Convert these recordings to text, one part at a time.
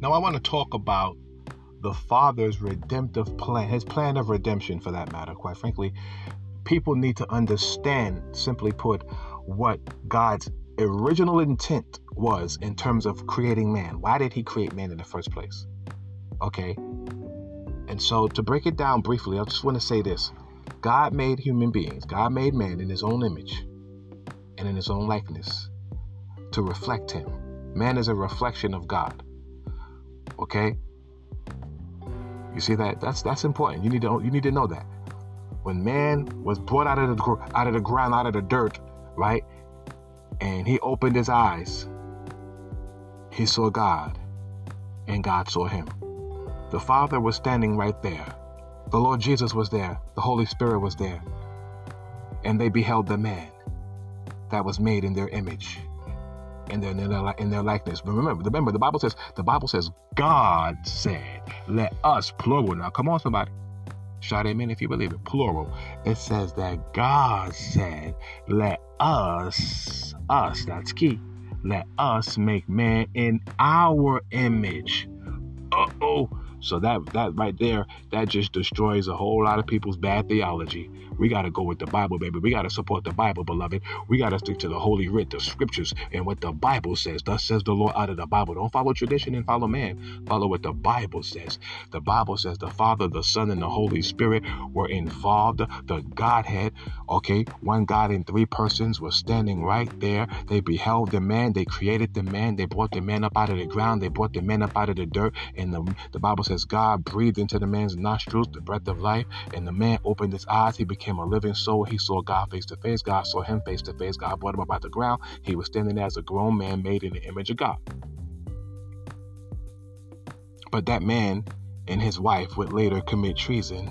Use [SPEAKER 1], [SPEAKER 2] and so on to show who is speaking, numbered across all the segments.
[SPEAKER 1] Now, I want to talk about the Father's redemptive plan, his plan of redemption for that matter. Quite frankly, people need to understand, simply put, what God's original intent was in terms of creating man. Why did he create man in the first place? Okay. And so to break it down briefly, I just want to say this God made human beings, God made man in his own image and in his own likeness to reflect him. Man is a reflection of God. Okay? You see that? That's that's important. You need to you need to know that. When man was brought out of the out of the ground, out of the dirt, right? And he opened his eyes. He saw God, and God saw him. The Father was standing right there. The Lord Jesus was there. The Holy Spirit was there. And they beheld the man that was made in their image in their, in their, in their likeness. But remember, remember, the Bible says, the Bible says, God said, let us, plural. Now, come on, somebody. Shout amen if you believe it. Plural. It says that God said, let us, us, that's key, let us make man in our image. Uh oh. So that that right there, that just destroys a whole lot of people's bad theology. We got to go with the Bible, baby. We got to support the Bible, beloved. We got to stick to the Holy Writ, the Scriptures, and what the Bible says. Thus says the Lord out of the Bible. Don't follow tradition and follow man. Follow what the Bible says. The Bible says the Father, the Son, and the Holy Spirit were involved. The Godhead, okay, one God in three persons was standing right there. They beheld the man. They created the man. They brought the man up out of the ground. They brought the man up out of the dirt. And the, the Bible says God breathed into the man's nostrils the breath of life. And the man opened his eyes. He became a living soul. He saw God face to face. God saw him face to face. God brought him up out the ground. He was standing as a grown man made in the image of God. But that man and his wife would later commit treason.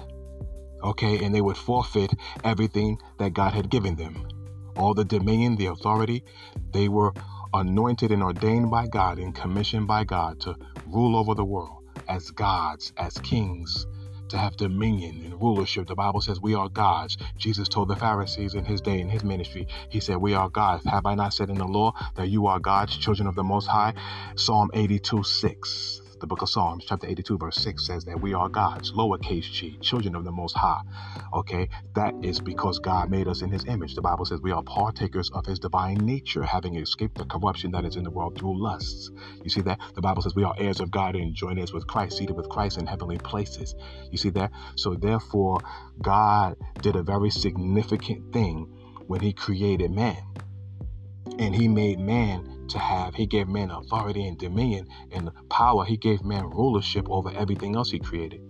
[SPEAKER 1] Okay, and they would forfeit everything that God had given them. All the dominion, the authority, they were anointed and ordained by God and commissioned by God to rule over the world as gods, as kings, to have dominion and rulership. The Bible says we are gods. Jesus told the Pharisees in his day, in his ministry, he said, We are gods. Have I not said in the law that you are gods, children of the Most High? Psalm 82 6 the book of Psalms, chapter 82, verse 6 says that we are gods, lowercase g, children of the Most High. Okay, that is because God made us in His image. The Bible says we are partakers of His divine nature, having escaped the corruption that is in the world through lusts. You see that? The Bible says we are heirs of God and joint heirs with Christ, seated with Christ in heavenly places. You see that? So, therefore, God did a very significant thing when He created man. And He made man to have. He gave man authority and dominion and power. He gave man rulership over everything else he created.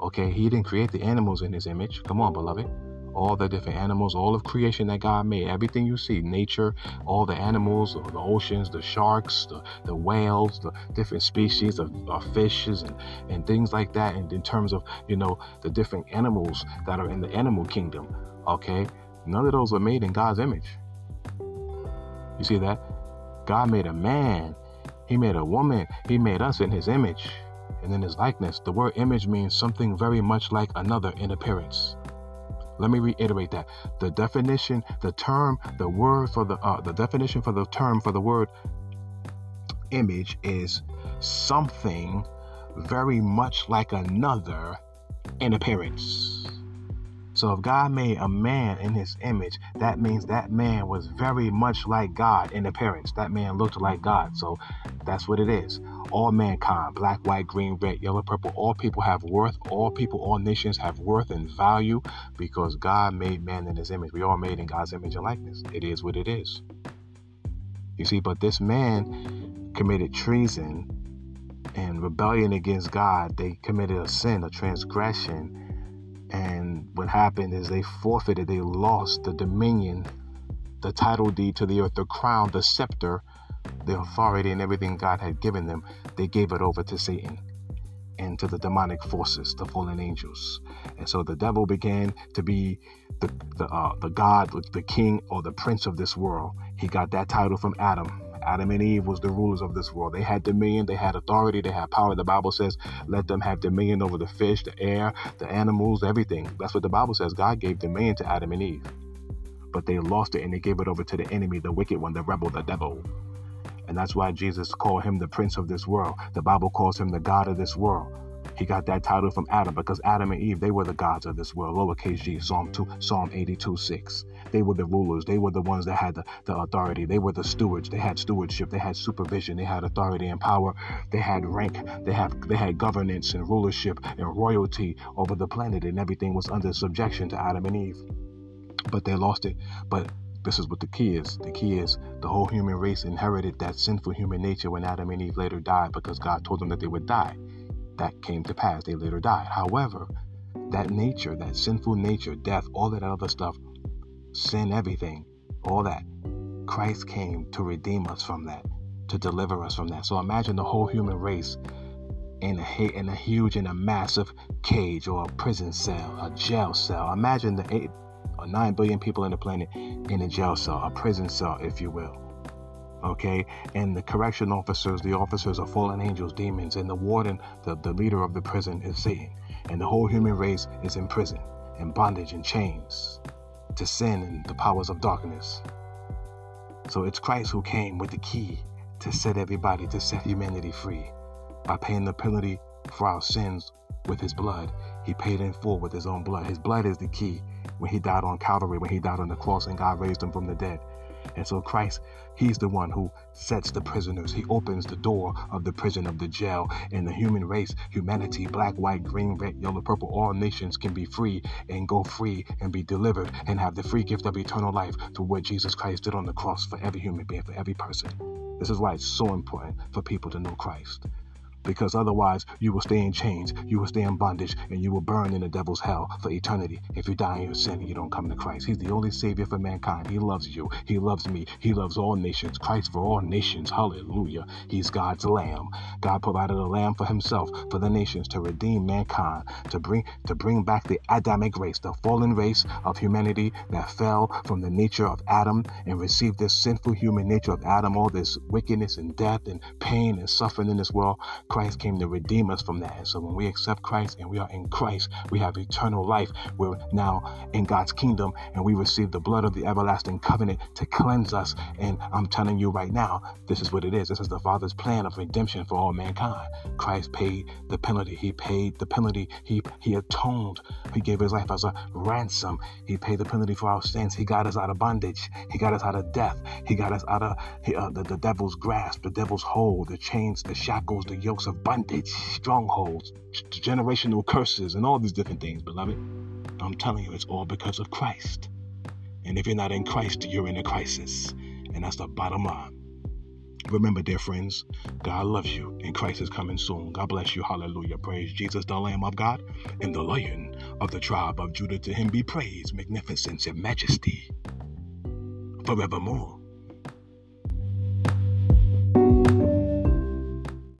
[SPEAKER 1] Okay, he didn't create the animals in his image. Come on, beloved. All the different animals, all of creation that God made, everything you see, nature, all the animals, the oceans, the sharks, the, the whales, the different species of, of fishes and, and things like that. And in terms of, you know, the different animals that are in the animal kingdom, okay, none of those were made in God's image. You see that? God made a man, He made a woman, He made us in His image and in His likeness. The word image means something very much like another in appearance. Let me reiterate that. The definition, the term, the word for the uh, the definition for the term for the word image is something very much like another in appearance. So if God made a man in his image, that means that man was very much like God in appearance. That man looked like God. So that's what it is. All mankind, black, white, green, red, yellow, purple, all people have worth. All people, all nations have worth and value because God made man in his image. We are made in God's image and likeness. It is what it is. You see, but this man committed treason and rebellion against God. They committed a sin, a transgression and what happened is they forfeited, they lost the dominion, the title deed to the earth, the crown, the scepter, the authority, and everything God had given them. They gave it over to Satan and to the demonic forces, the fallen angels. And so the devil began to be the the, uh, the God, the king, or the prince of this world. He got that title from Adam. Adam and Eve was the rulers of this world. They had dominion, they had authority, they had power. The Bible says, let them have dominion over the fish, the air, the animals, everything. That's what the Bible says. God gave dominion to Adam and Eve. But they lost it and they gave it over to the enemy, the wicked one, the rebel, the devil. And that's why Jesus called him the prince of this world. The Bible calls him the God of this world. He got that title from Adam because Adam and Eve, they were the gods of this world. Lowercase g, Psalm 2, Psalm 82, 6. They were the rulers. They were the ones that had the, the authority. They were the stewards. They had stewardship. They had supervision. They had authority and power. They had rank. They have they had governance and rulership and royalty over the planet, and everything was under subjection to Adam and Eve. But they lost it. But this is what the key is. The key is the whole human race inherited that sinful human nature when Adam and Eve later died because God told them that they would die that came to pass. They later died. However, that nature, that sinful nature, death, all that other stuff, sin, everything, all that, Christ came to redeem us from that, to deliver us from that. So imagine the whole human race in a in a huge in a massive cage or a prison cell, a jail cell. Imagine the eight or nine billion people in the planet in a jail cell, a prison cell, if you will okay? And the correction officers the officers are fallen angels demons and the warden the, the leader of the prison is satan. And the whole human race is in prison in bondage and chains to sin and the powers of darkness. So it's christ who came with the key to set everybody to set humanity free. By paying the penalty for our sins with his blood he paid in full with his own blood. His blood is the key. When he died on calvary when he died on the cross and god raised him from the dead and so Christ, He's the one who sets the prisoners. He opens the door of the prison of the jail. And the human race, humanity, black, white, green, red, yellow, purple, all nations can be free and go free and be delivered and have the free gift of eternal life through what Jesus Christ did on the cross for every human being, for every person. This is why it's so important for people to know Christ because otherwise you will stay in chains, you will stay in bondage, and you will burn in the devil's hell for eternity if you die in your sin and you don't come to Christ. He's the only Savior for mankind. He loves you. He loves me. He loves all nations. Christ for all nations. Hallelujah. He's God's Lamb. God provided a lamb for himself, for the nations, to redeem mankind, to bring to bring back the Adamic race, the fallen race of humanity that fell from the nature of Adam and received this sinful human nature of Adam, all this wickedness and death and pain and suffering in this world. Christ came to redeem us from that. And so when we accept Christ and we are in Christ, we have eternal life. We're now in God's kingdom and we receive the blood of the everlasting covenant to cleanse us. And I'm telling you right now, this is what it is. This is the Father's plan of redemption for all mankind. Christ paid the penalty. He paid the penalty. He he atoned. He gave his life as a ransom. He paid the penalty for our sins. He got us out of bondage. He got us out of death. He got us out of uh, the, the devil's grasp, the devil's hold, the chains, the shackles, the yokes of bondage, strongholds, generational curses, and all these different things, beloved. I'm telling you, it's all because of Christ. And if you're not in Christ, you're in a crisis. And that's the bottom line. Remember, dear friends, God loves you, and Christ is coming soon. God bless you. Hallelujah. Praise Jesus, the Lamb of God, and the Lion of the tribe of Judah. To him be praise, magnificence, and majesty forevermore.